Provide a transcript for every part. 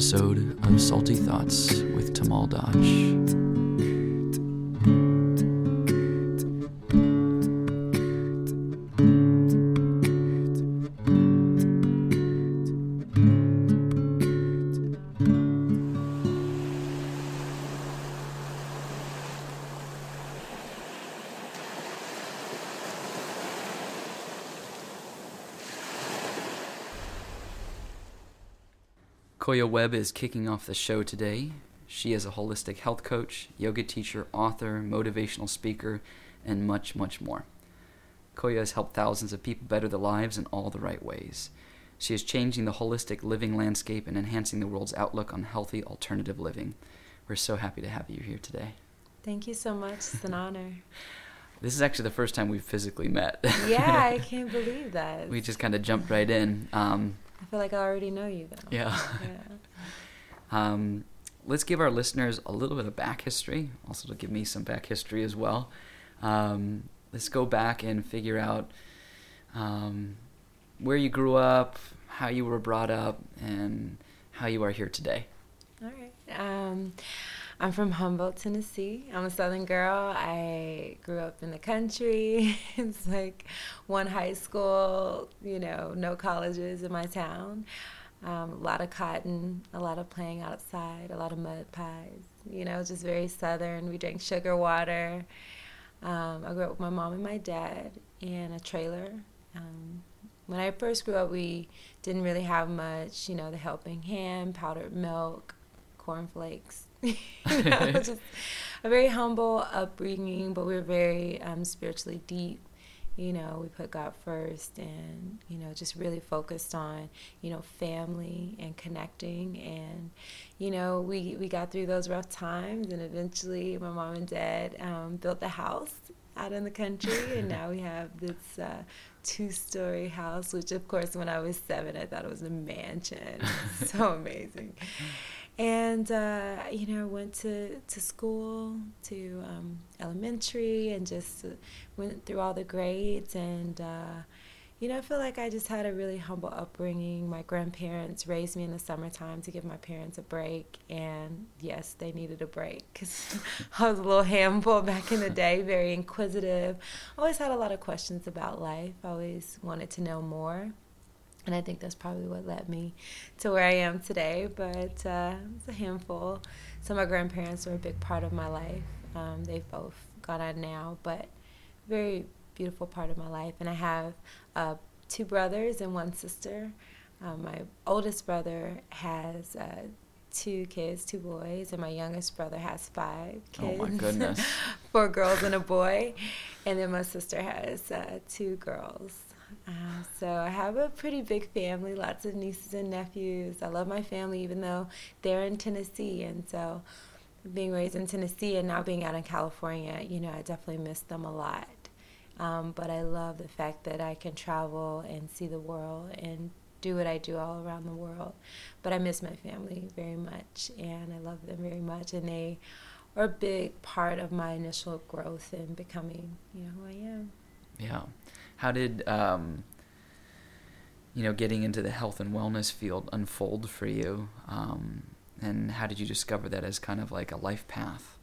episode of Salty Thoughts with Tamal Dodge. Webb is kicking off the show today. She is a holistic health coach, yoga teacher, author, motivational speaker, and much, much more. Koya has helped thousands of people better their lives in all the right ways. She is changing the holistic living landscape and enhancing the world's outlook on healthy alternative living. We're so happy to have you here today. Thank you so much. It's an honor. This is actually the first time we've physically met. yeah, I can't believe that. we just kind of jumped right in. Um, I feel like I already know you, though. Yeah. yeah. um, let's give our listeners a little bit of back history, also to give me some back history as well. Um, let's go back and figure out um, where you grew up, how you were brought up, and how you are here today. All right. Um, I'm from Humboldt, Tennessee. I'm a Southern girl. I grew up in the country. it's like one high school, you know, no colleges in my town. Um, a lot of cotton, a lot of playing outside, a lot of mud pies. You know, just very Southern. We drank sugar water. Um, I grew up with my mom and my dad in a trailer. Um, when I first grew up, we didn't really have much, you know, the helping hand, powdered milk, cornflakes, you know, just a very humble upbringing, but we are very um, spiritually deep. You know, we put God first and, you know, just really focused on, you know, family and connecting. And, you know, we, we got through those rough times and eventually my mom and dad um, built a house out in the country. and now we have this uh, two story house, which, of course, when I was seven, I thought it was a mansion. so amazing and uh, you know went to, to school to um, elementary and just went through all the grades and uh, you know i feel like i just had a really humble upbringing. My grandparents raised me in the summertime to give my parents a break and yes they needed a break because i was a little handful back in the day very inquisitive. Always had a lot of questions about life. Always wanted to know more and I think that's probably what led me to where I am today. But uh, it's a handful. So my grandparents were a big part of my life. Um, they've both gone on now, but very beautiful part of my life. And I have uh, two brothers and one sister. Um, my oldest brother has uh, two kids, two boys, and my youngest brother has five kids. Oh my goodness! Four girls and a boy, and then my sister has uh, two girls. Uh, so I have a pretty big family, lots of nieces and nephews. I love my family, even though they're in Tennessee, and so being raised in Tennessee and now being out in California, you know, I definitely miss them a lot. Um, but I love the fact that I can travel and see the world and do what I do all around the world. But I miss my family very much, and I love them very much, and they are a big part of my initial growth in becoming, you know, who I am. Yeah how did um, you know getting into the health and wellness field unfold for you? Um, and how did you discover that as kind of like a life path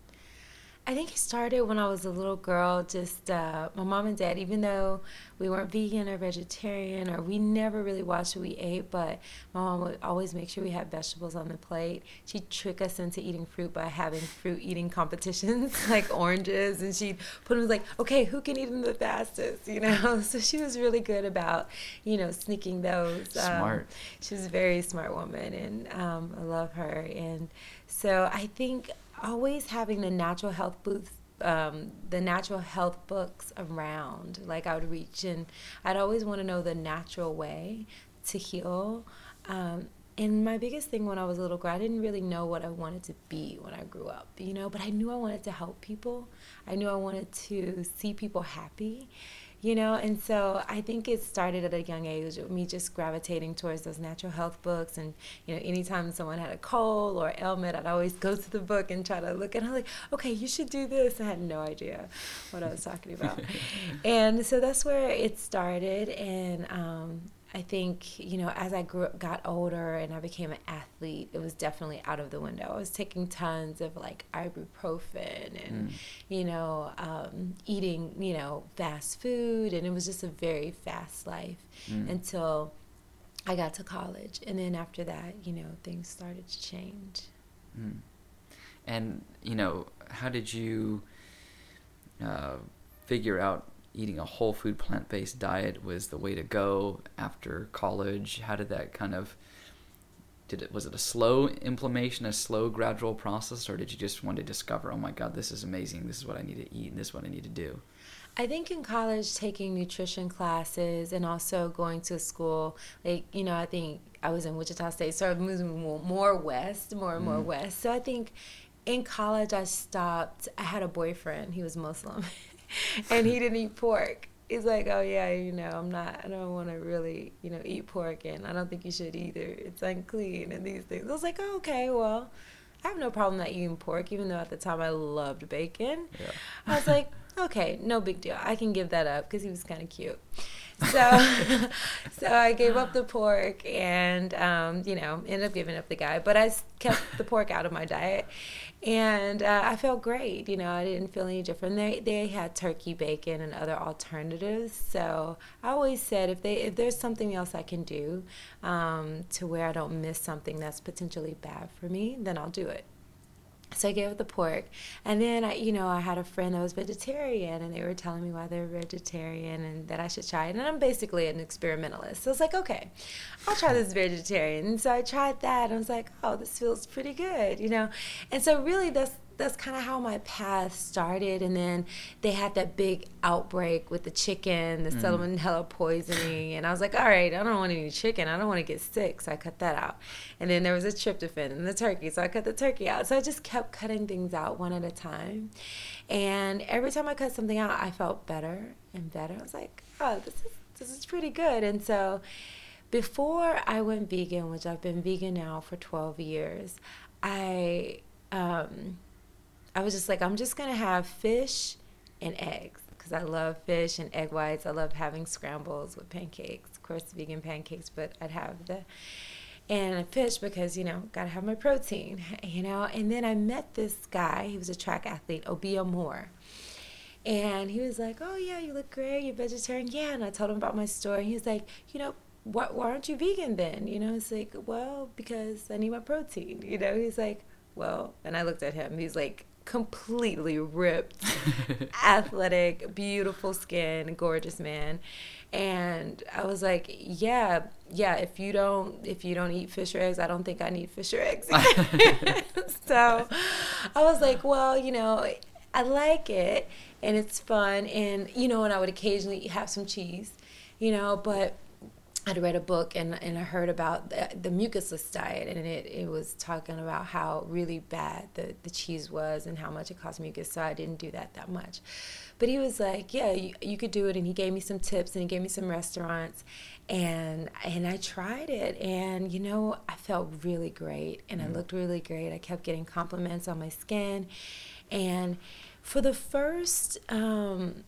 I think it started when I was a little girl. Just uh, my mom and dad, even though we weren't vegan or vegetarian, or we never really watched what we ate, but my mom would always make sure we had vegetables on the plate. She'd trick us into eating fruit by having fruit eating competitions, like oranges, and she'd put them like, okay, who can eat them the fastest, you know? So she was really good about, you know, sneaking those. Um, smart. Um, she was a very smart woman, and um, I love her. And so I think always having the natural health booths um, the natural health books around. Like I would reach and I'd always want to know the natural way to heal. Um, and my biggest thing when I was a little girl, I didn't really know what I wanted to be when I grew up, you know, but I knew I wanted to help people. I knew I wanted to see people happy you know and so i think it started at a young age with me just gravitating towards those natural health books. And you know anytime someone had a cold or ailment i'd always go to the book and try to look and i'm like okay you should do this. I had no idea what i was talking about. And so that's where it started. And um, I think, you know, as I grew, got older and I became an athlete, it was definitely out of the window. I was taking tons of like ibuprofen and, mm. you know, um, eating, you know, fast food. And it was just a very fast life mm. until I got to college. And then after that, you know, things started to change. Mm. And, you know, how did you uh, figure out eating a whole food plant based diet was the way to go after college? How did that kind of did it was it a slow implementation, a slow gradual process, or did you just want to discover, oh my god, this is amazing, this is what I need to eat, and this is what I need to do? I think in college, taking nutrition classes and also going to school, like, you know, I think I was in Wichita State, so I was moving more west, more and more mm. west. So I think in college, I stopped. I had a boyfriend, he was Muslim. and he didn't eat pork. He's like, oh yeah, you know, I'm not, I don't want to really, you know, eat pork, and I don't think you should either. It's unclean and these things. I was like, oh, okay, well, I have no problem not eating pork, even though at the time I loved bacon. Yeah. I was like, okay, no big deal. I can give that up because he was kind of cute. So, so I gave up the pork and, um, you know, ended up giving up the guy. But I kept the pork out of my diet, and uh, I felt great. You know, I didn't feel any different. They they had turkey bacon and other alternatives. So I always said if they if there's something else I can do um, to where I don't miss something that's potentially bad for me, then I'll do it. So I gave up the pork, and then I, you know, I had a friend that was vegetarian, and they were telling me why they're vegetarian and that I should try it. And I'm basically an experimentalist, so I was like, okay, I'll try this vegetarian. And so I tried that, and I was like, oh, this feels pretty good, you know. And so really, that's that's kind of how my path started. And then they had that big outbreak with the chicken, the mm. salmonella poisoning. And I was like, all right, I don't want any chicken. I don't want to get sick. So I cut that out. And then there was a tryptophan in the turkey. So I cut the turkey out. So I just kept cutting things out one at a time. And every time I cut something out, I felt better and better. I was like, oh, this is, this is pretty good. And so before I went vegan, which I've been vegan now for 12 years, I um, I was just like, I'm just gonna have fish and eggs because I love fish and egg whites. I love having scrambles with pancakes, of course, vegan pancakes, but I'd have the and a fish because you know gotta have my protein, you know. And then I met this guy. He was a track athlete, Obia Moore. And he was like, "Oh yeah, you look great. You're vegetarian." Yeah, and I told him about my story. He was like, "You know, why, why aren't you vegan then?" You know, it's like, "Well, because I need my protein." You know, he's like, "Well," and I looked at him. He's like, completely ripped, athletic, beautiful skin, gorgeous man. And I was like, yeah, yeah, if you don't if you don't eat fish or eggs, I don't think I need fish or eggs. so I was like, well, you know, I like it and it's fun and you know, and I would occasionally have some cheese, you know, but I'd read a book and, and I heard about the, the mucusless diet and it, it was talking about how really bad the, the cheese was and how much it caused mucus. So I didn't do that that much. But he was like, yeah, you, you could do it. And he gave me some tips and he gave me some restaurants and and I tried it and you know I felt really great and mm-hmm. I looked really great. I kept getting compliments on my skin and for the first um,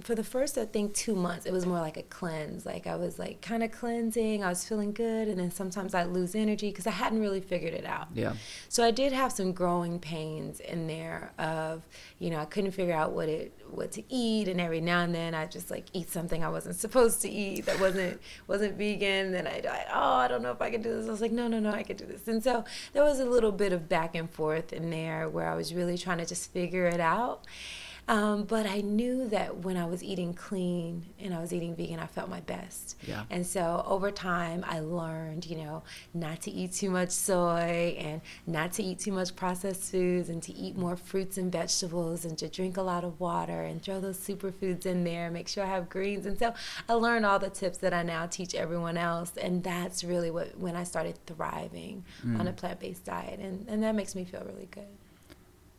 for the first I think two months it was more like a cleanse. Like I was like kind of cleansing I was feeling good and then sometimes I lose energy because I hadn't really figured it out. Yeah. So I did have some growing pains in there of you know I couldn't figure out what it what to eat and every now and then I just like eat something I wasn't supposed to eat that wasn't wasn't vegan then I died oh I don't know if I can do this. I was like no no no I can do this. And so there was a little bit of back and forth in there where I was really trying to just figure it out um, but I knew that when I was eating clean and I was eating vegan, I felt my best. Yeah. And so over time, I learned, you know, not to eat too much soy and not to eat too much processed foods and to eat more fruits and vegetables and to drink a lot of water and throw those superfoods in there, make sure I have greens. And so I learned all the tips that I now teach everyone else. And that's really what, when I started thriving mm. on a plant based diet. And, and that makes me feel really good.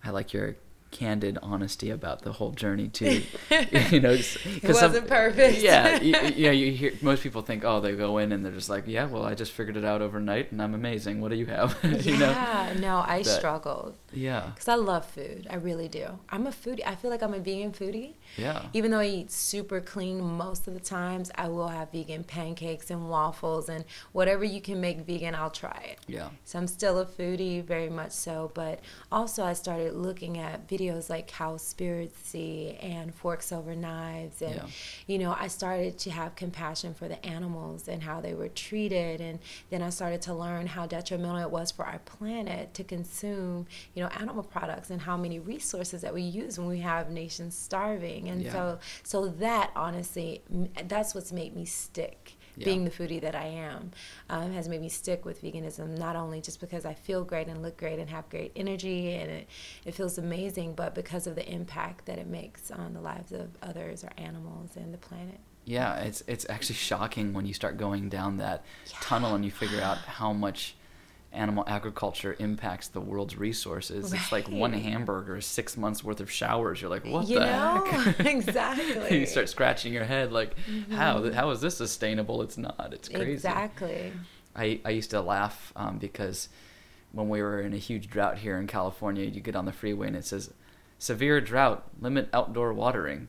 I like your candid honesty about the whole journey too. you know, it wasn't some, perfect. yeah, you, you, know, you hear most people think, oh, they go in and they're just like, yeah, well, I just figured it out overnight and I'm amazing. What do you have? you yeah, know? no, I that, struggled. Yeah, because I love food. I really do. I'm a foodie. I feel like I'm a vegan foodie. Yeah. Even though I eat super clean most of the times, I will have vegan pancakes and waffles and whatever you can make vegan, I'll try it. Yeah. So I'm still a foodie, very much so. But also, I started looking at videos like Cowspiracy and Forks Over Knives. And, yeah. you know, I started to have compassion for the animals and how they were treated. And then I started to learn how detrimental it was for our planet to consume, you know, animal products and how many resources that we use when we have nations starving and yeah. so so that honestly that's what's made me stick yeah. being the foodie that I am um, has made me stick with veganism not only just because I feel great and look great and have great energy and it, it feels amazing but because of the impact that it makes on the lives of others or animals and the planet yeah it's it's actually shocking when you start going down that yeah. tunnel and you figure out how much animal agriculture impacts the world's resources. Right. It's like one hamburger is six months worth of showers. You're like, what you the know? heck? exactly. you start scratching your head like, mm-hmm. how how is this sustainable? It's not. It's crazy. Exactly. I I used to laugh um, because when we were in a huge drought here in California, you get on the freeway and it says, severe drought, limit outdoor watering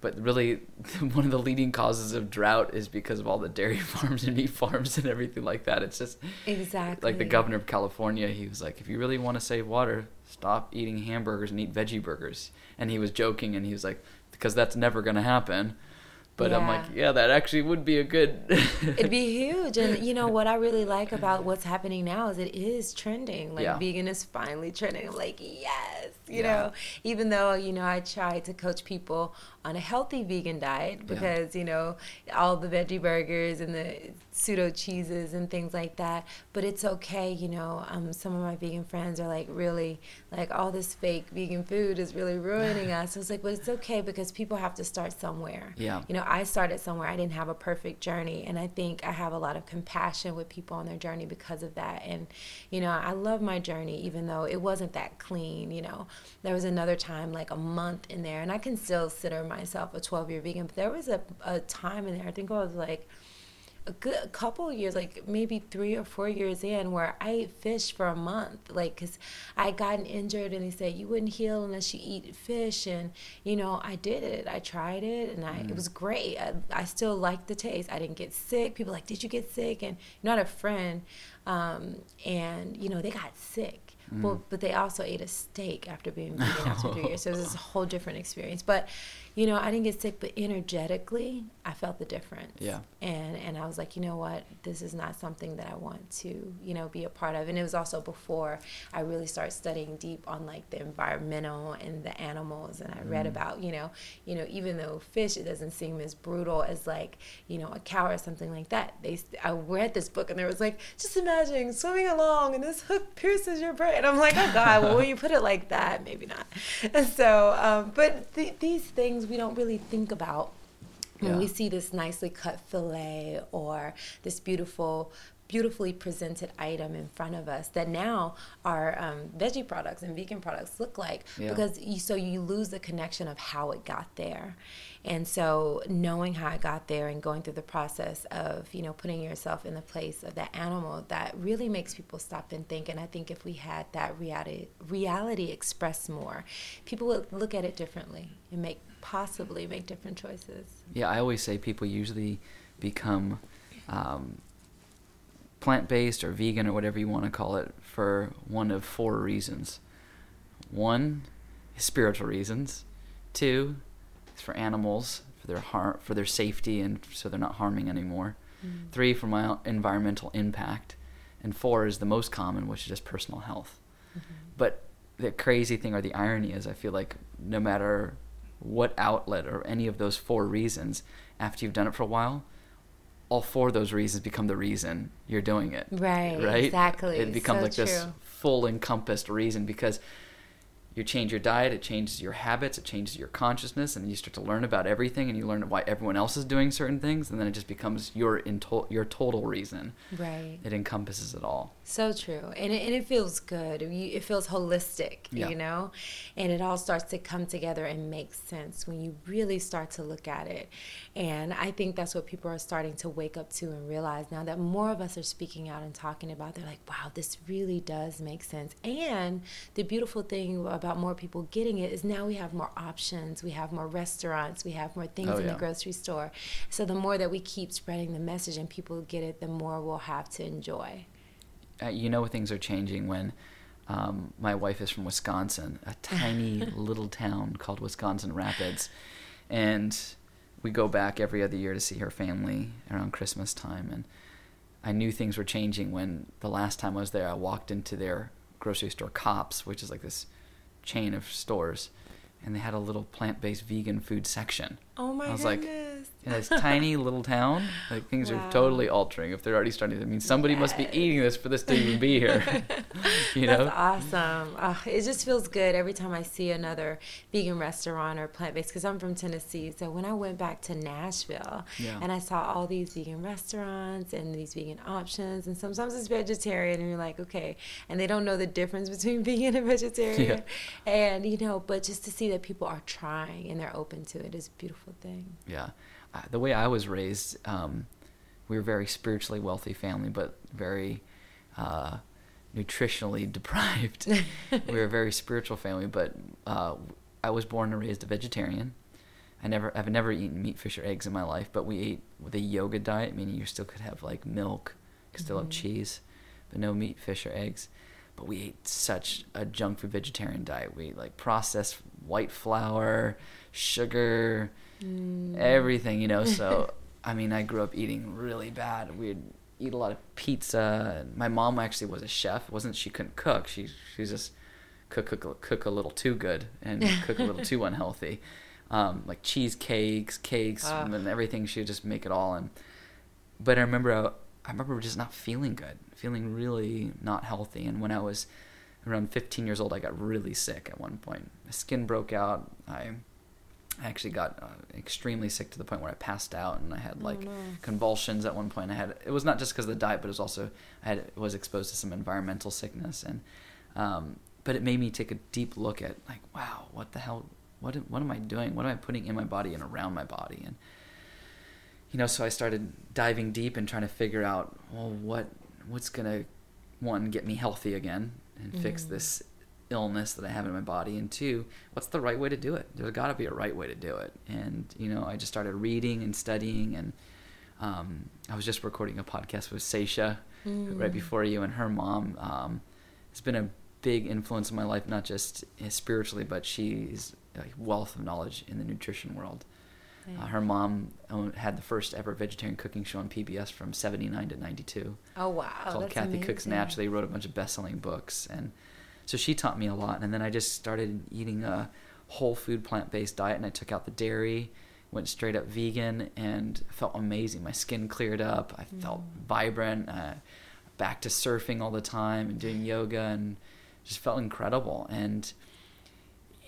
but really one of the leading causes of drought is because of all the dairy farms and meat farms and everything like that. It's just exactly like the governor of california he was like if you really want to save water stop eating hamburgers and eat veggie burgers. And he was joking and he was like because that's never going to happen but yeah. I'm like, yeah, that actually would be a good. It'd be huge, and you know what I really like about what's happening now is it is trending. Like yeah. vegan is finally trending. I'm like, yes, you yeah. know. Even though you know I try to coach people on a healthy vegan diet because you know all the veggie burgers and the pseudo cheeses and things like that. But it's okay, you know. Um, some of my vegan friends are like, really, like all this fake vegan food is really ruining us. I was like, but it's okay because people have to start somewhere. Yeah. You know, I started somewhere. I didn't have a perfect journey, and I think I have a lot of compassion with people on their journey because of that. And you know, I love my journey, even though it wasn't that clean. You know, there was another time, like a month in there, and I can still consider myself a 12 year vegan, but there was a, a time in there. I think I was like a good couple years, like maybe three or four years in, where I ate fish for a month, like because I gotten injured, and they said you wouldn't heal unless you eat fish, and you know I did it. I tried it, and I mm. it was great. I, I still liked the taste. I didn't get sick. People like, did you get sick? And not a friend, um, and you know they got sick. Mm. Well, but they also ate a steak after being vegan after three years, so it was a whole different experience. But you know, I didn't get sick, but energetically, I felt the difference. Yeah. And and I was like, you know what, this is not something that I want to, you know, be a part of. And it was also before I really started studying deep on like the environmental and the animals. And I read mm. about, you know, you know, even though fish, it doesn't seem as brutal as like, you know, a cow or something like that. They, I read this book and there was like, just imagine swimming along and this hook pierces your brain. And I'm like, oh God, well, when you put it like that, maybe not. And so, um, but th- these things we don't really think about when yeah. we see this nicely cut fillet or this beautiful beautifully presented item in front of us that now our um, veggie products and vegan products look like yeah. because you, so you lose the connection of how it got there and so knowing how it got there and going through the process of you know putting yourself in the place of that animal that really makes people stop and think and i think if we had that reality reality expressed more people would look at it differently and make possibly make different choices. Yeah, I always say people usually become um, plant based or vegan or whatever you want to call it for one of four reasons. One is spiritual reasons. Two is for animals for their har- for their safety and so they're not harming anymore. Mm. Three for my environmental impact, and four is the most common, which is just personal health. Mm-hmm. But the crazy thing or the irony is, I feel like no matter what outlet or any of those four reasons after you've done it for a while all four of those reasons become the reason you're doing it. Right right? exactly. It becomes so like true. this full encompassed reason because you change your diet, it changes your habits, it changes your consciousness, and you start to learn about everything, and you learn why everyone else is doing certain things, and then it just becomes your in to- your total reason. Right. It encompasses it all. So true, and it, and it feels good. It feels holistic, Yeah. you know, and it all starts to come together and make sense when you really start to look at it. And I think that's what people are starting to wake up to and realize now that more of us are speaking out and talking about. They're like, "Wow, this really does make sense." And the beautiful thing about more people getting it is now we have more options. We have more restaurants. We have more things Oh, in yeah. the grocery store. So the more that we keep spreading the message and people get it, the more we'll have to enjoy. uh, you know things are changing when um, my wife is from Wisconsin, a tiny little town called Wisconsin Rapids, and we go back every other year to see her family around Christmas time. And I knew things were changing when the last time I was there, I walked into their grocery store, Copps, which is like this chain of stores, and they had a little plant-based vegan food section. Oh my I was like, goodness. In this tiny little town, like things Wow. are totally altering. If they're already starting I mean, somebody must be eating this for this to even be here. you know? That's awesome. Uh, it just feels good every time I see another vegan restaurant or plant based because I'm from Tennessee. So when I went back to Nashville Yeah. and I saw all these vegan restaurants and these vegan options, and sometimes it's vegetarian, and you're like, okay, and they don't know the difference between vegan and vegetarian. yeah. And, you know, but just to see that people are trying and they're open to it is a beautiful thing. Yeah. The way I was raised, um, we were a very spiritually wealthy family, but very uh, nutritionally deprived. we were a very spiritual family, but uh, I was born and raised a vegetarian. I never, I've never eaten meat, fish, or eggs in my life, but we ate with a yoga diet, meaning you still could have like milk, you could still have Mhm. cheese, but no meat, fish, or eggs. But we ate such a junk food vegetarian diet. We ate like processed white flour, sugar, Mm. everything, you know. So, I mean, I grew up eating really bad. We'd eat a lot of pizza. My mom actually was a chef. It wasn't she couldn't cook. She she's just cook cook cook a little too good and cook a little too unhealthy. Um, like cheesecakes, cakes, Ah. and everything. She would just make it all. And but I remember I, I remember just not feeling good, feeling really not healthy. And when I was around 15 years old, I got really sick at one point. My skin broke out. I I actually got uh, extremely sick to the point where I passed out and I had Oh, like no. convulsions at one point. I had it was not just because of the diet, but it was also I had was exposed to some environmental sickness and um, but it made me take a deep look at like wow what the hell what am- what am I doing? What am I putting in my body and around my body? And you know, so I started diving deep and trying to figure out well what what's gonna one get me healthy again and fix Mhm. this illness that I have in my body, and two, what's the right way to do it? There's got to be a right way to do it. And you know, I just started reading and studying, and um, I was just recording a podcast with Seisha right Mm. before you, and her mom um, has been a big influence in my life, not just spiritually, but she's a wealth of knowledge in the nutrition world. Uh, her mom had the first ever vegetarian cooking show on PBS from 79 to 92 Oh wow, called Kathy Cooks amazing. Naturally. Wrote a bunch of best-selling books, and so she taught me a lot. And then I just started eating a whole food plant-based diet, and I took out the dairy, went straight up vegan, and felt amazing. My skin cleared up. I felt Mm. vibrant. Uh, back to surfing all the time and doing yoga, and just felt incredible. And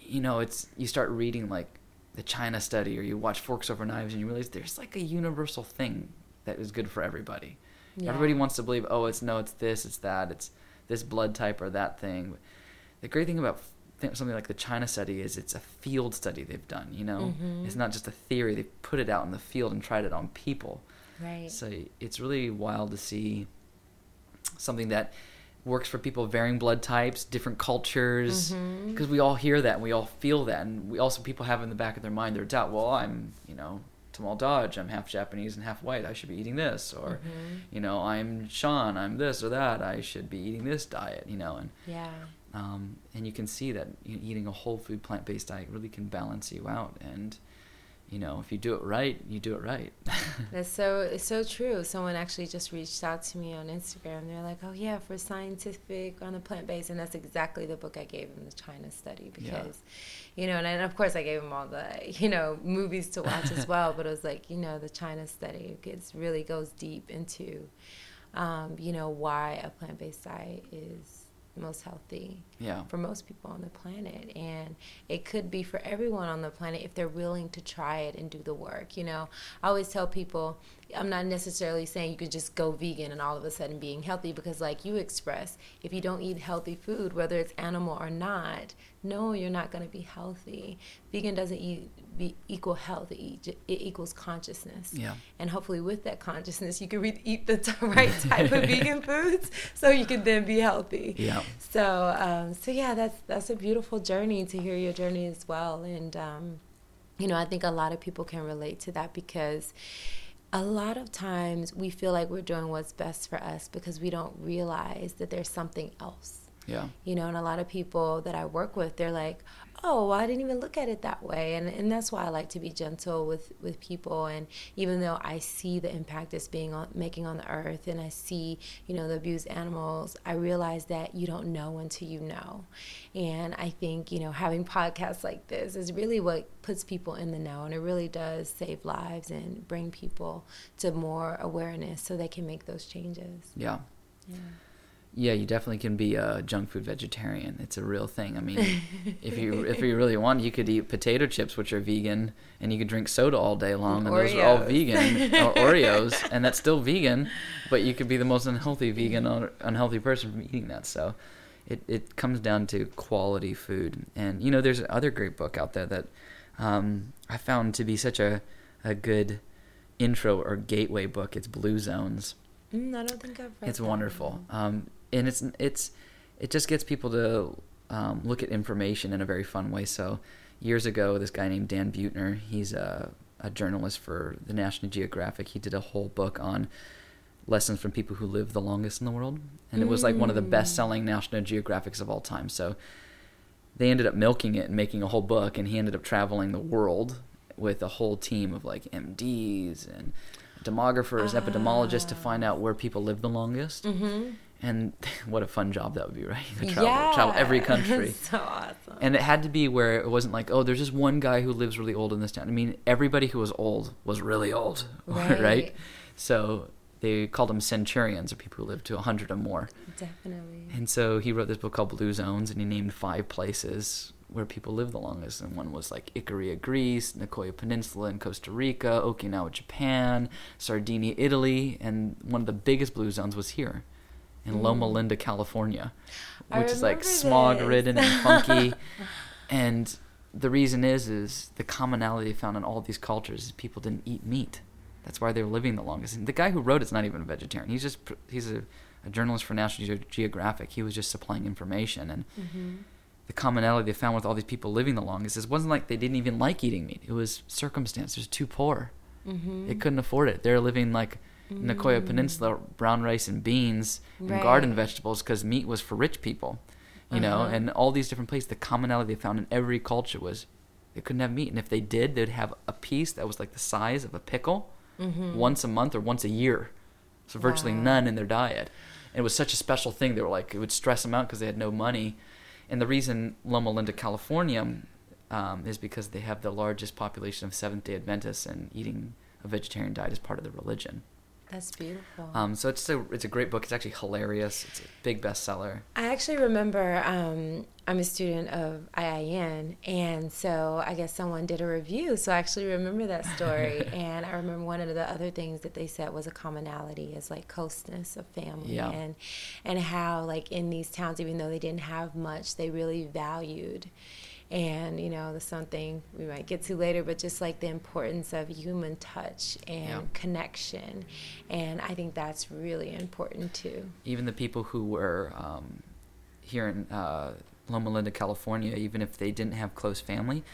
you know, it's you start reading like the China study, or you watch Forks Over Knives, and you realize there's like a universal thing that is good for everybody. Yeah. Everybody wants to believe, oh, it's no, it's this, it's that, it's this blood type or that thing. The great thing about th- something like the China study is it's a field study they've done. You know, Mhm. it's not just a theory. They put it out in the field and tried it on people. Right. So it's really wild to see something that works for people of varying blood types, different cultures, because we all hear that and we all feel that, and we also people have in the back of their mind their doubt. Well, I'm you know Tamal Dodge, I'm half Japanese and half white. I should be eating this, or Mhm. you know I'm Sean, I'm this or that. I should be eating this diet, you know, and Yeah. Um, and you can see that eating a whole food plant based diet really can balance you out, and you know if you do it right, you do it right. That's so it's so true. Someone actually just reached out to me on Instagram. They're like, "Oh yeah, for scientific on a plant based," and that's exactly the book I gave them, the China study, Yeah. because, you know, and, and of course I gave them all the you know movies to watch as well. But it was like, you know, the China study gets really goes deep into, um, you know, why a plant based diet is most healthy Yeah. for most people on the planet. And it could be for everyone on the planet if they're willing to try it and do the work you know? I always tell people i'm not necessarily saying you could just go vegan and all of a sudden being healthy because like you express if you don't eat healthy food whether it's animal or not no you're not going to be healthy. Vegan doesn't eat, be, equal health it, equals consciousness Yeah. and hopefully with that consciousness you can re- eat the t- right type of vegan foods so you can then be healthy Yeah. so, um, so yeah, that's that's a beautiful journey to hear your journey as well, and um, you know, I think a lot of people can relate to that because a lot of times we feel like we're doing what's best for us because we don't realize that there's something else Yeah. you know and a lot of people that i work with they're like oh well, i didn't even look at it that way. And, and that's why i like to be gentle with with people. And even though i see the impact it's being on making on the earth and i see you know the abused animals i realize that you don't know until you know. And i think you know having podcasts like this is really what puts people in the know. And it really does save lives and bring people to more awareness so they can make those changes. Yeah. yeah Yeah, you definitely can be a junk food vegetarian. It's a real thing. I mean, if you if you really want, you could eat potato chips, which are vegan, and you could drink soda all day long, and those are all vegan, or Oreos, and that's still vegan. But you could be the most unhealthy vegan or unhealthy person from eating that. So, it it comes down to quality food. And you know, there's another great book out there that um, I found to be such a a good intro or gateway book. It's Blue Zones mm, i don't think i've read it's wonderful um, and it's it's it just gets people to um, look at information in a very fun way so years ago this guy named dan Buettner he's a, a journalist for the national geographic he did a whole book on lessons from people who live the longest in the world and it was like one of the Mm. best selling national geographics of all time so they ended up milking it and making a whole book and he ended up traveling the world with a whole team of like mds and demographers epidemiologists to find out where people live the longest Mhm. And what a fun job that would be, right? Could travel, yeah. travel every country. so awesome. And it had to be where it wasn't like, oh, there's just one guy who lives really old in this town. I mean, everybody who was old was really old, right? Right. So they called them centurions, or people who lived to 100 or more. Definitely. And so he wrote this book called Blue Zones, and he named five places where people live the longest. And one was like Ikaria, Greece, Nicoya Peninsula in Costa Rica, Okinawa, Japan, Sardinia, Italy, and one of the biggest blue zones was here in Loma Mm. Linda, California, which is like smog ridden and funky. and the reason is, is the commonality found in all these cultures is people didn't eat meat. That's why they were living the longest. And the guy who wrote it's not even a vegetarian. He's just he's a, a journalist for National Ge- Geographic. He was just supplying information and hmm the commonality they found with all these people living the longest is it wasn't like they didn't even like eating meat. It was circumstance. It was too poor. hmm They couldn't afford it. They're living like Nicoya Mm. Peninsula, brown rice and beans and garden vegetables because meat was for rich people, you know. Uh-huh. And all these different places, the commonality they found in every culture was they couldn't have meat, and if they did, they'd have a piece that was like the size of a pickle hmm once a month or once a year, so virtually Wow. none in their diet. And it was such a special thing. They were like it would stress them out because they had no money, and the reason Loma Linda, California, um, is because they have the largest population of Seventh Day Adventists, and eating a vegetarian diet is part of the religion. That's beautiful. Um, so it's a it's a great book. It's actually hilarious. It's a big bestseller. I actually remember um, I'm a student of IIN, and so I guess someone did a review. So I actually remember that story, and I remember one of the other things that they said was a commonality is like closeness of family, Yeah. and and how like in these towns, even though they didn't have much, they really valued. And you know, there's something we might get to later, but just like the importance of human touch and Yeah. connection, and I think that's really important too. Even the people who were um, here in uh, Loma Linda, California, even if they didn't have close family,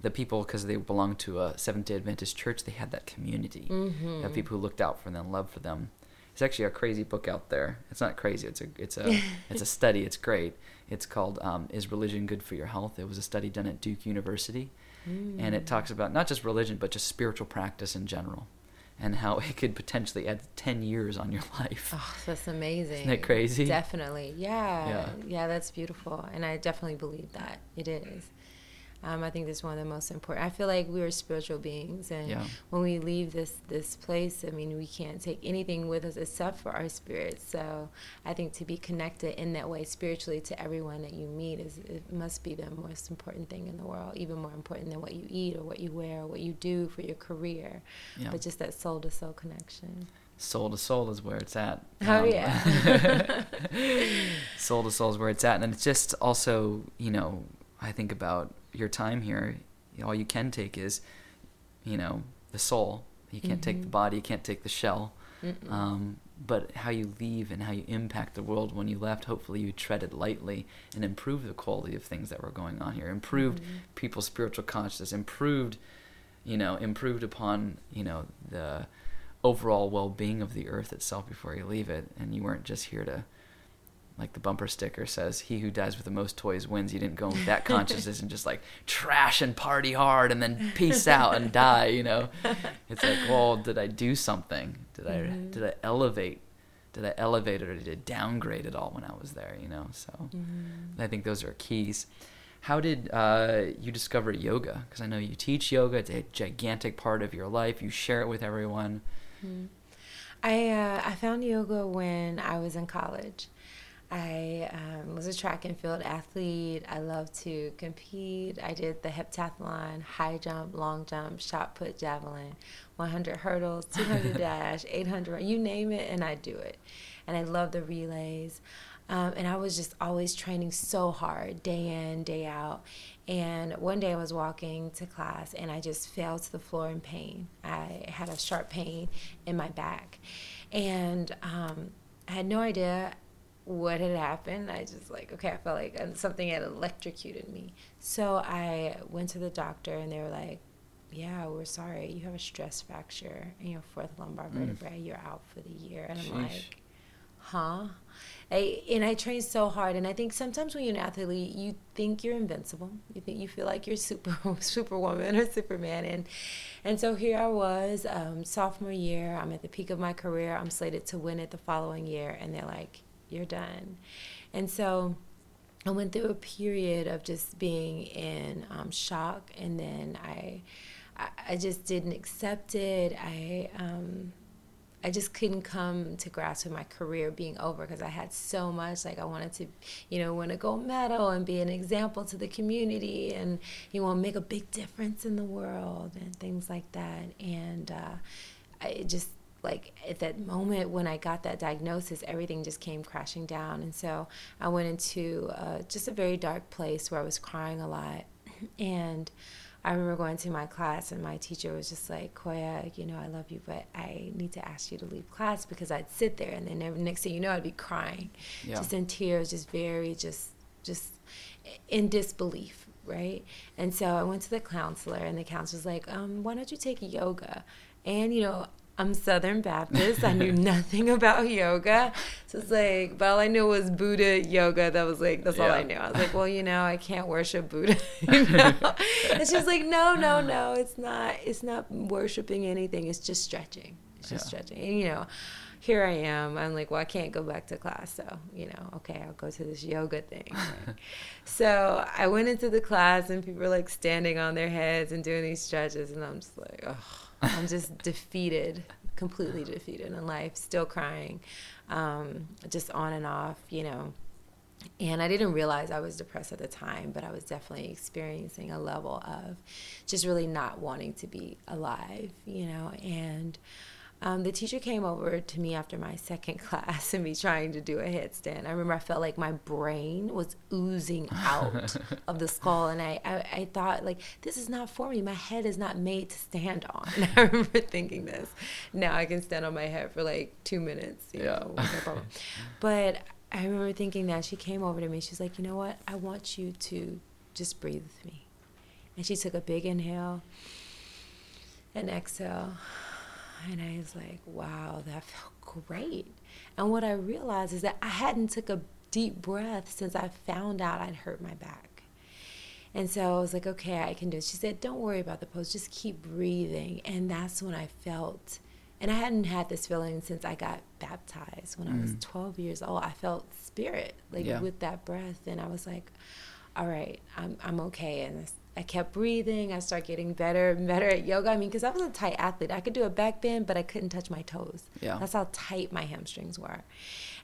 the people because they belonged to a Seventh Day Adventist church, they had that community. Mm-hmm. Had people who looked out for them, loved for them. It's actually a crazy book out there. It's not crazy. It's a it's a it's a study. It's great. It's called um, "Is Religion Good for Your Health?" It was a study done at Duke University, and Mm. it talks about not just religion but just spiritual practice in general, and how it could potentially add ten years on your life. Oh, that's amazing. Isn't that crazy? Definitely. Yeah. Yeah. yeah. that's beautiful. And I definitely believe that. It is. Um, I think that's one of the most important. I feel like we are spiritual beings, and Yeah. when we leave this this place, I mean, we can't take anything with us except for our spirits. So I think to be connected in that way spiritually to everyone that you meet is it must be the most important thing in the world, even more important than what you eat or what you wear or what you do for your career. Yeah. But just that soul to soul connection. soul to soul is where it's at. Oh, Um, yeah. soul to soul is where it's at, and it's just also, you know, I think about your time here. All you can take is, you know, the soul. You can't take the Mhm. body. You can't take the shell. Um, but how you leave and how you impact the world when you left, hopefully you treaded lightly and improved the quality of things that were going on here, improved Mhm. people's spiritual consciousness, improved, you know, improved upon, you know, the overall well-being of the earth itself before you leave it, and you weren't just here to, like the bumper sticker says, "He who dies with the most toys wins." You didn't go with that consciousness and just like trash and party hard and then peace out and die. You know, it's like, well, did I do something? Did I Mhm. did I elevate? Did I elevate it or did I downgrade it all when I was there? You know, so Mhm. I think those are keys. How did uh, you discover yoga? Because I know you teach yoga; it's a gigantic part of your life. You share it with everyone. Mhm. I uh, I found yoga when I was in college. I um, was a track and field athlete. I love to compete. I did the heptathlon, high jump, long jump, shot put, javelin, 100 hurdles, 200 dash, 800, you name it, and I do it. And I love the relays. Um, and I was just always training so hard, day in, day out. And one day I was walking to class and I just fell to the floor in pain. I had a sharp pain in my back. And um, I had no idea what had happened. I just like, okay, I felt like something had electrocuted me. So I went to the doctor and they were like, yeah, we're sorry. You have a stress fracture in your fourth lumbar Mm. vertebrae. You're out for the year. And I'm Sheesh. like, huh? I, and I trained so hard, and I think sometimes when you're an athlete, you think you're invincible. You think you feel like you're super superwoman or Superman, and and so here I was, um, sophomore year. I'm at the peak of my career. I'm slated to win it the following year, and they're like, "You're done," and so. I went through a period of just being in um, shock, and then I, I, just didn't accept it. I, um, I just couldn't come to grasp with my career being over because I had so much. Like I wanted to, you know, win a gold medal and be an example to the community, and you want to make a big difference in the world and things like that. And uh, I just like at that moment when I got that diagnosis, everything just came crashing down, and so I went into uh, just a very dark place where I was crying a lot, and. I remember going to my class and my teacher was just like, Koya, you know, I love you, but I need to ask you to leave class because I'd sit there and then next thing you know, I'd be crying, Yeah. just in tears, just very, just, just in disbelief, right? And so I went to the counselor and the counselor was like, um, why don't you take yoga? And, you know, I'm Southern Baptist. I knew nothing about yoga. So it's like, but all I knew was Buddha yoga. That was like, that's all I knew. I was like, well, you know, I can't worship Buddha. you know? and she's like, no, no, no, it's not. It's not worshiping anything. It's just stretching. It's just Yeah. stretching. And you know, here I am. I'm like, well, I can't go back to class, so you know, okay, I'll go to this yoga thing. so I went into the class, and people were like standing on their heads and doing these stretches, and I'm just like, oh, I'm just defeated, completely defeated in life, still crying, um, just on and off, you know. And I didn't realize I was depressed at the time, but I was definitely experiencing a level of just really not wanting to be alive, you know. And um, the teacher came over to me after my second class and me trying to do a headstand. I remember I felt like my brain was oozing out of the skull, and I, I, I thought like this is not for me. My head is not made to stand on. I remember thinking this. Now I can stand on my head for like two minutes. You Yeah. know. But I remember thinking that she came over to me. She's like, you know what? I want you to just breathe with me. And she took a big inhale and exhale. And I was like, wow, that felt great. And what I realized is that I hadn't took a deep breath since I found out I'd hurt my back. And so I was like, okay, I can do it. She said, don't worry about the pose, just keep breathing. And that's when I felt, and I hadn't had this feeling since I got baptized when I was Mm. 12 years old. I felt spirit, like Yeah. with that breath. And I was like, all right, I'm, I'm okay. And I kept breathing. I started getting better and better at yoga. I mean, because I was a tight athlete. I could do a back bend, but I couldn't touch my toes. Yeah. That's how tight my hamstrings were.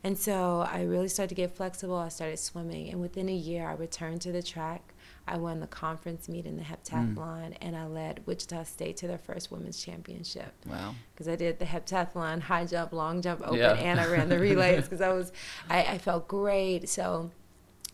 And so I really started to get flexible. I started swimming. And within a year, I returned to the track. I won the conference meet in the heptathlon, mm. and I led Wichita State to their first women's championship. Wow! Because I did the heptathlon, high jump, long jump, open, yeah. and I ran the relays because I was, I, I felt great. So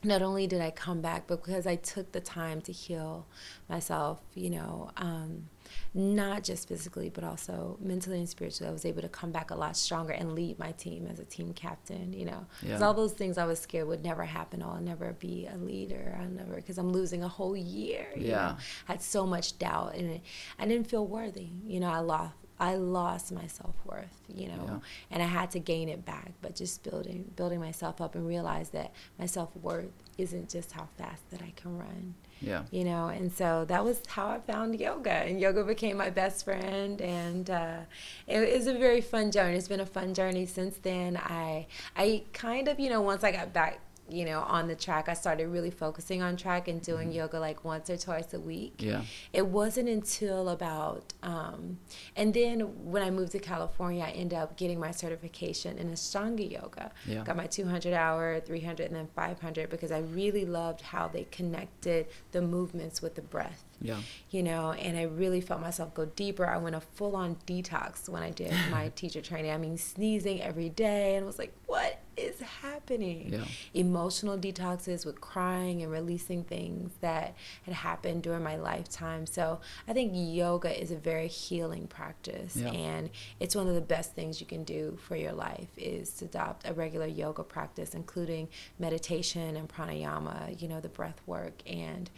not only did I come back, but because I took the time to heal myself, you know, um, not just physically, but also mentally and spiritually, I was able to come back a lot stronger and lead my team as a team captain, you know. Because yeah. all those things I was scared would never happen. I'll never be a leader. I'll never, because I'm losing a whole year. You yeah. Know? I had so much doubt and I didn't feel worthy. You know, I lost I lost my self worth, you know, yeah. and I had to gain it back. But just building building myself up and realize that my self worth isn't just how fast that I can run. Yeah. You know, and so that was how I found yoga, and yoga became my best friend, and uh, it was a very fun journey. It's been a fun journey since then. I I kind of you know once I got back you know, on the track, I started really focusing on track and doing mm-hmm. yoga like once or twice a week. Yeah. It wasn't until about, um, and then when I moved to California, I ended up getting my certification in Ashtanga yoga. Yeah. Got my 200 hour, 300, and then 500 because I really loved how they connected the movements with the breath. Yeah. You know, and I really felt myself go deeper. I went a full on detox when I did my teacher training. I mean, sneezing every day and was like, what happening? Yeah. Emotional detoxes with crying and releasing things that had happened during my lifetime. So I think yoga is a very healing practice. Yeah. And it's one of the best things you can do for your life is to adopt a regular yoga practice, including meditation and pranayama, you know, the breath work. And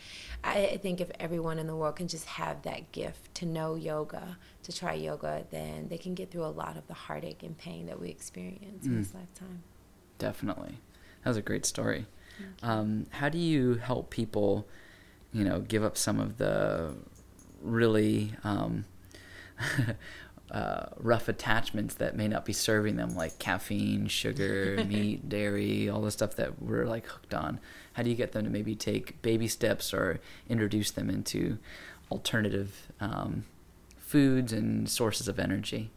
I, I think if everyone in the world can just have that gift to know yoga, to try yoga, then they can get through a lot of the heartache and pain that we experience mm. in this lifetime. Definitely. That was a great story. Um, how do you help people, you know, give up some of the really um, uh, rough attachments that may not be serving them, like caffeine, sugar, meat, dairy, all the stuff that we're like hooked on? How do you get them to maybe take baby steps or introduce them into alternative um, foods and sources of energy?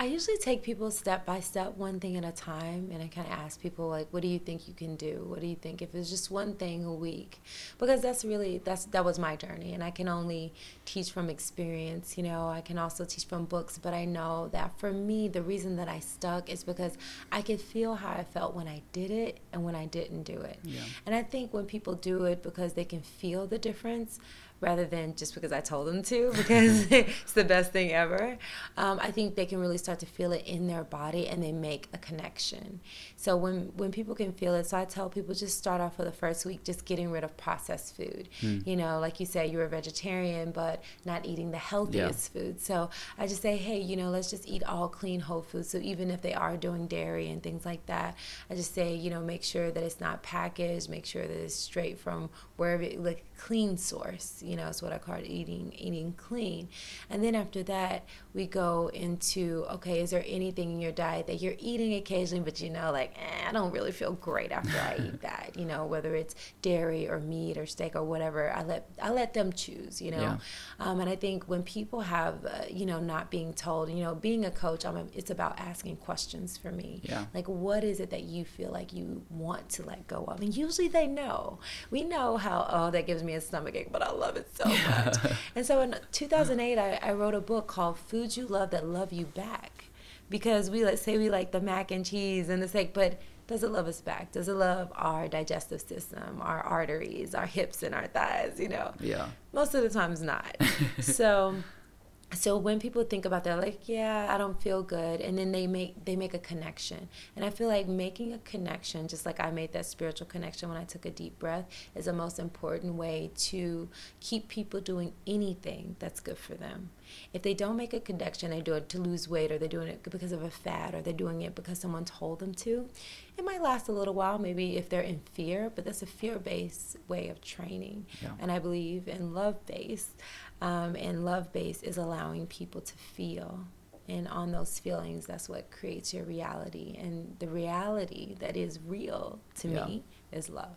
I usually take people step by step, one thing at a time, and I kind of ask people like, "What do you think you can do? What do you think if it's just one thing a week?" Because that's really that's that was my journey, and I can only teach from experience. You know, I can also teach from books, but I know that for me, the reason that I stuck is because I could feel how I felt when I did it and when I didn't do it. Yeah. And I think when people do it because they can feel the difference rather than just because I told them to, because it's the best thing ever. Um, I think they can really start to feel it in their body and they make a connection. So when when people can feel it, so I tell people just start off for the first week just getting rid of processed food. Mm. You know, like you said, you're a vegetarian, but not eating the healthiest yeah. food. So I just say, hey, you know, let's just eat all clean whole foods. So even if they are doing dairy and things like that, I just say, you know, make sure that it's not packaged, make sure that it's straight from wherever, like clean source you know, is what I call eating eating clean. And then after that, we go into okay, is there anything in your diet that you're eating occasionally, but you know, like eh, I don't really feel great after I eat that. You know, whether it's dairy or meat or steak or whatever, I let I let them choose. You know, yeah. um, and I think when people have uh, you know not being told, you know, being a coach, I'm a, it's about asking questions for me. Yeah. Like, what is it that you feel like you want to let go of? And usually they know. We know how oh that gives me a stomach ache, but I love it it so much. and so in 2008, I, I wrote a book called Foods You Love That Love You Back. Because we let's say we like the mac and cheese and the steak, but does it love us back? Does it love our digestive system, our arteries, our hips and our thighs? You know. Yeah. Most of the times not. so so when people think about that like yeah i don't feel good and then they make they make a connection. And i feel like making a connection just like i made that spiritual connection when i took a deep breath is the most important way to keep people doing anything that's good for them. If they don't make a connection they do it to lose weight or they're doing it because of a fad or they're doing it because someone told them to it might last a little while maybe if they're in fear but that's a fear-based way of training. Yeah. and i believe in love-based um, and love based is allowing people to feel. And on those feelings, that's what creates your reality. And the reality that is real to yeah. me is love.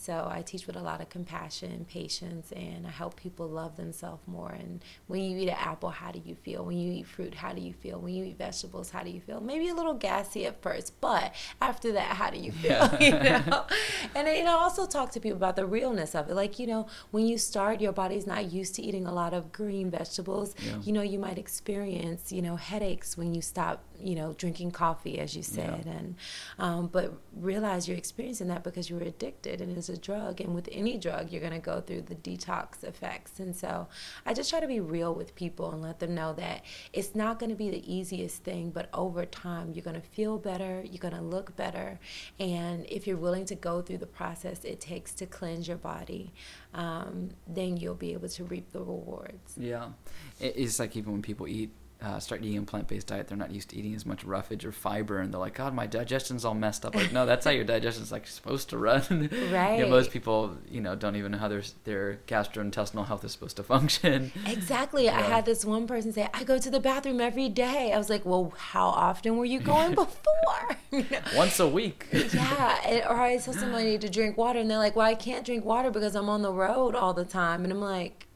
So I teach with a lot of compassion, patience, and I help people love themselves more. And when you eat an apple, how do you feel? When you eat fruit, how do you feel? When you eat vegetables, how do you feel? Maybe a little gassy at first, but after that, how do you feel? Yeah. you know? And you know, also talk to people about the realness of it. Like, you know, when you start, your body's not used to eating a lot of green vegetables. Yeah. You know, you might experience, you know, headaches when you stop you know, drinking coffee, as you said, yeah. and um, but realize you're experiencing that because you were addicted and it's a drug. And with any drug, you're going to go through the detox effects. And so, I just try to be real with people and let them know that it's not going to be the easiest thing, but over time, you're going to feel better, you're going to look better, and if you're willing to go through the process it takes to cleanse your body, um, then you'll be able to reap the rewards. Yeah, it's like even when people eat uh, start eating a plant-based diet, they're not used to eating as much roughage or fiber, and they're like, "God, my digestion's all messed up." Like, no, that's how your digestion's like supposed to run. Right. you know, most people, you know, don't even know how their their gastrointestinal health is supposed to function. Exactly. Yeah. I had this one person say, "I go to the bathroom every day." I was like, "Well, how often were you going before?" you know? Once a week. yeah. Or I tell somebody to drink water, and they're like, "Well, I can't drink water because I'm on the road all the time," and I'm like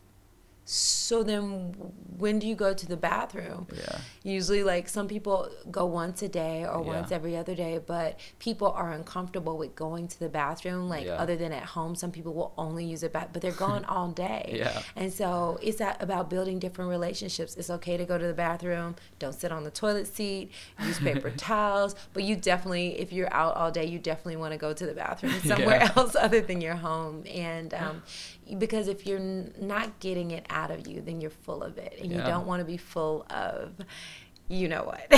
so then when do you go to the bathroom? Yeah usually like some people go once a day or yeah. once every other day but people are uncomfortable with going to the bathroom like yeah. other than at home. Some people will only use it back but they're gone all day. Yeah. And so it's about building different relationships. It's okay to go to the bathroom. Don't sit on the toilet seat. Use paper towels. But you definitely if you're out all day you definitely want to go to the bathroom somewhere yeah. else other than your home. And um, because if you're not getting it out of you, then you're full of it, and yeah. you don't want to be full of you know what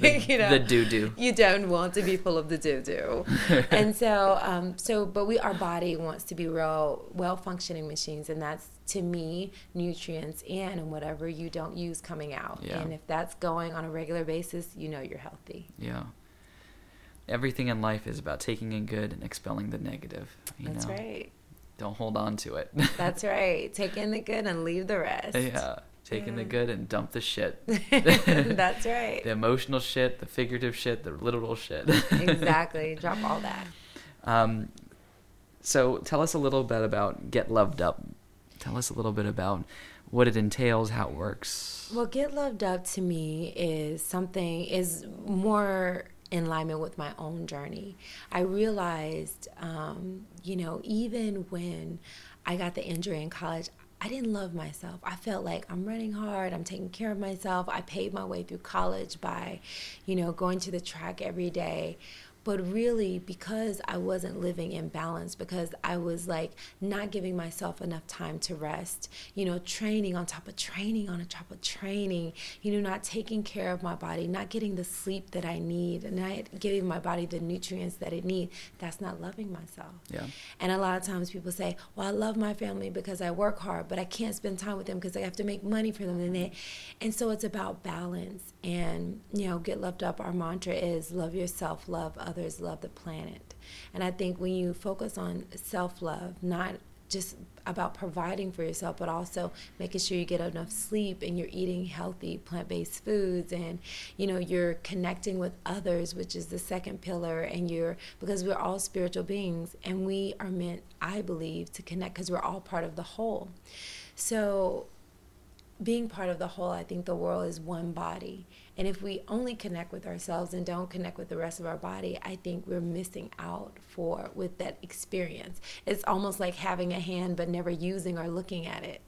the, you know the doo doo you don't want to be full of the doo doo and so um so but we our body wants to be real well functioning machines and that's to me nutrients in and whatever you don't use coming out yeah. and if that's going on a regular basis you know you're healthy yeah everything in life is about taking in good and expelling the negative that's know? right don't hold on to it. That's right. Take in the good and leave the rest. Yeah. Yeah. in the good and dump the shit. That's right. the emotional shit, the figurative shit, the literal shit. exactly. Drop all that. Um, so tell us a little bit about Get Loved Up. Tell us a little bit about what it entails, how it works. Well, Get Loved Up to me is something is more in alignment with my own journey. I realized, um, you know, even when I got the injury in college, I didn't love myself. I felt like I'm running hard, I'm taking care of myself. I paid my way through college by, you know, going to the track every day but really because I wasn't living in balance, because I was like not giving myself enough time to rest, you know, training on top of training on top of training, you know, not taking care of my body, not getting the sleep that I need, and not giving my body the nutrients that it needs, that's not loving myself. Yeah. And a lot of times people say, well, I love my family because I work hard, but I can't spend time with them because I have to make money for them. And, they, and so it's about balance. And, you know, Get Loved Up, our mantra is love yourself, love others others love the planet. And I think when you focus on self love, not just about providing for yourself, but also making sure you get enough sleep and you're eating healthy plant-based foods and you know you're connecting with others, which is the second pillar. And you're because we're all spiritual beings and we are meant, I believe, to connect because we're all part of the whole. So being part of the whole, I think the world is one body. And if we only connect with ourselves and don't connect with the rest of our body, I think we're missing out for with that experience. It's almost like having a hand but never using or looking at it,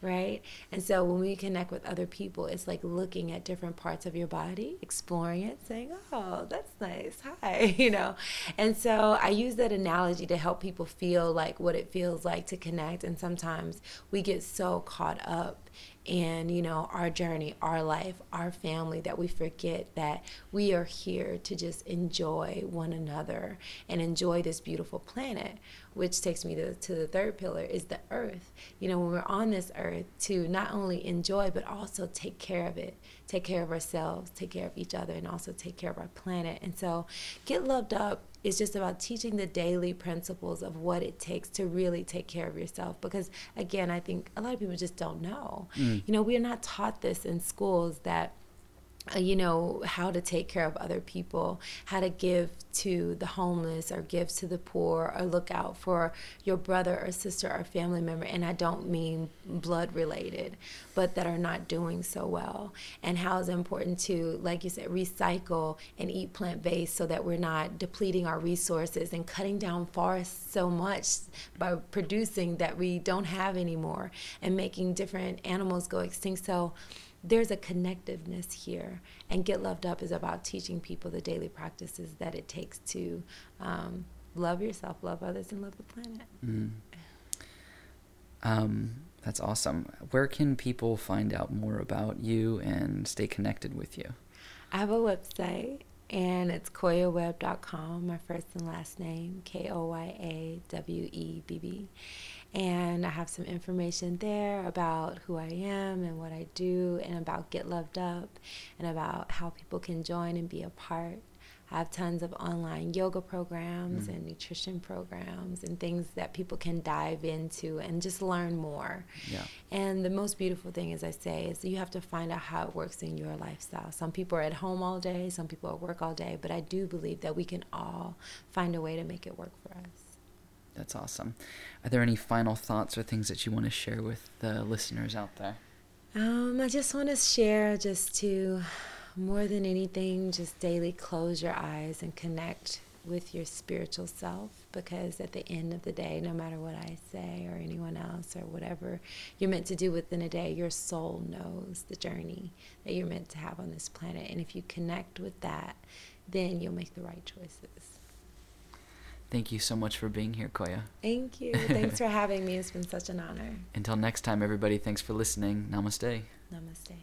right? And so when we connect with other people, it's like looking at different parts of your body, exploring it, saying, "Oh, that's nice. Hi," you know. And so I use that analogy to help people feel like what it feels like to connect and sometimes we get so caught up and you know our journey our life our family that we forget that we are here to just enjoy one another and enjoy this beautiful planet which takes me to, to the third pillar is the earth. You know when we're on this earth to not only enjoy but also take care of it take care of ourselves take care of each other and also take care of our planet. And so get loved up is just about teaching the daily principles of what it takes to really take care of yourself. Because again, I think a lot of people just don't know. Mm. You know, we are not taught this in schools that Uh, you know how to take care of other people how to give to the homeless or give to the poor or look out for your brother or sister or family member. And I don't mean blood related, but that are not doing so well. And how it's important to, like you said, recycle and eat plant based so that we're not depleting our resources and cutting down forests so much by producing that we don't have anymore and making different animals go extinct. So there's a connectiveness here. And Get Loved Up is about teaching people the daily practices that it takes to um, love yourself, love others, and love the planet. Mm. Um, that's awesome. Where can people find out more about you and stay connected with you? I have a website and it's koyawebb.com, my first and last name, K O Y A W E B B. And I have some information there about who I am and what I do, and about Get Loved Up, and about how people can join and be a part. I have tons of online yoga programs mm. and nutrition programs and things that people can dive into and just learn more. Yeah. And the most beautiful thing, as I say, is you have to find out how it works in your lifestyle. Some people are at home all day, some people are at work all day, but I do believe that we can all find a way to make it work for us. That's awesome. Are there any final thoughts or things that you want to share with the listeners out there? Um, I just want to share just to more than anything, just daily close your eyes and connect with your spiritual self because at the end of the day, no matter what I say or anyone else or whatever you're meant to do within a day, your soul knows the journey that you're meant to have on this planet. And if you connect with that, then you'll make the right choices. Thank you so much for being here, Koya. Thank you. Thanks for having me. It's been such an honor. Until next time, everybody, thanks for listening. Namaste. Namaste.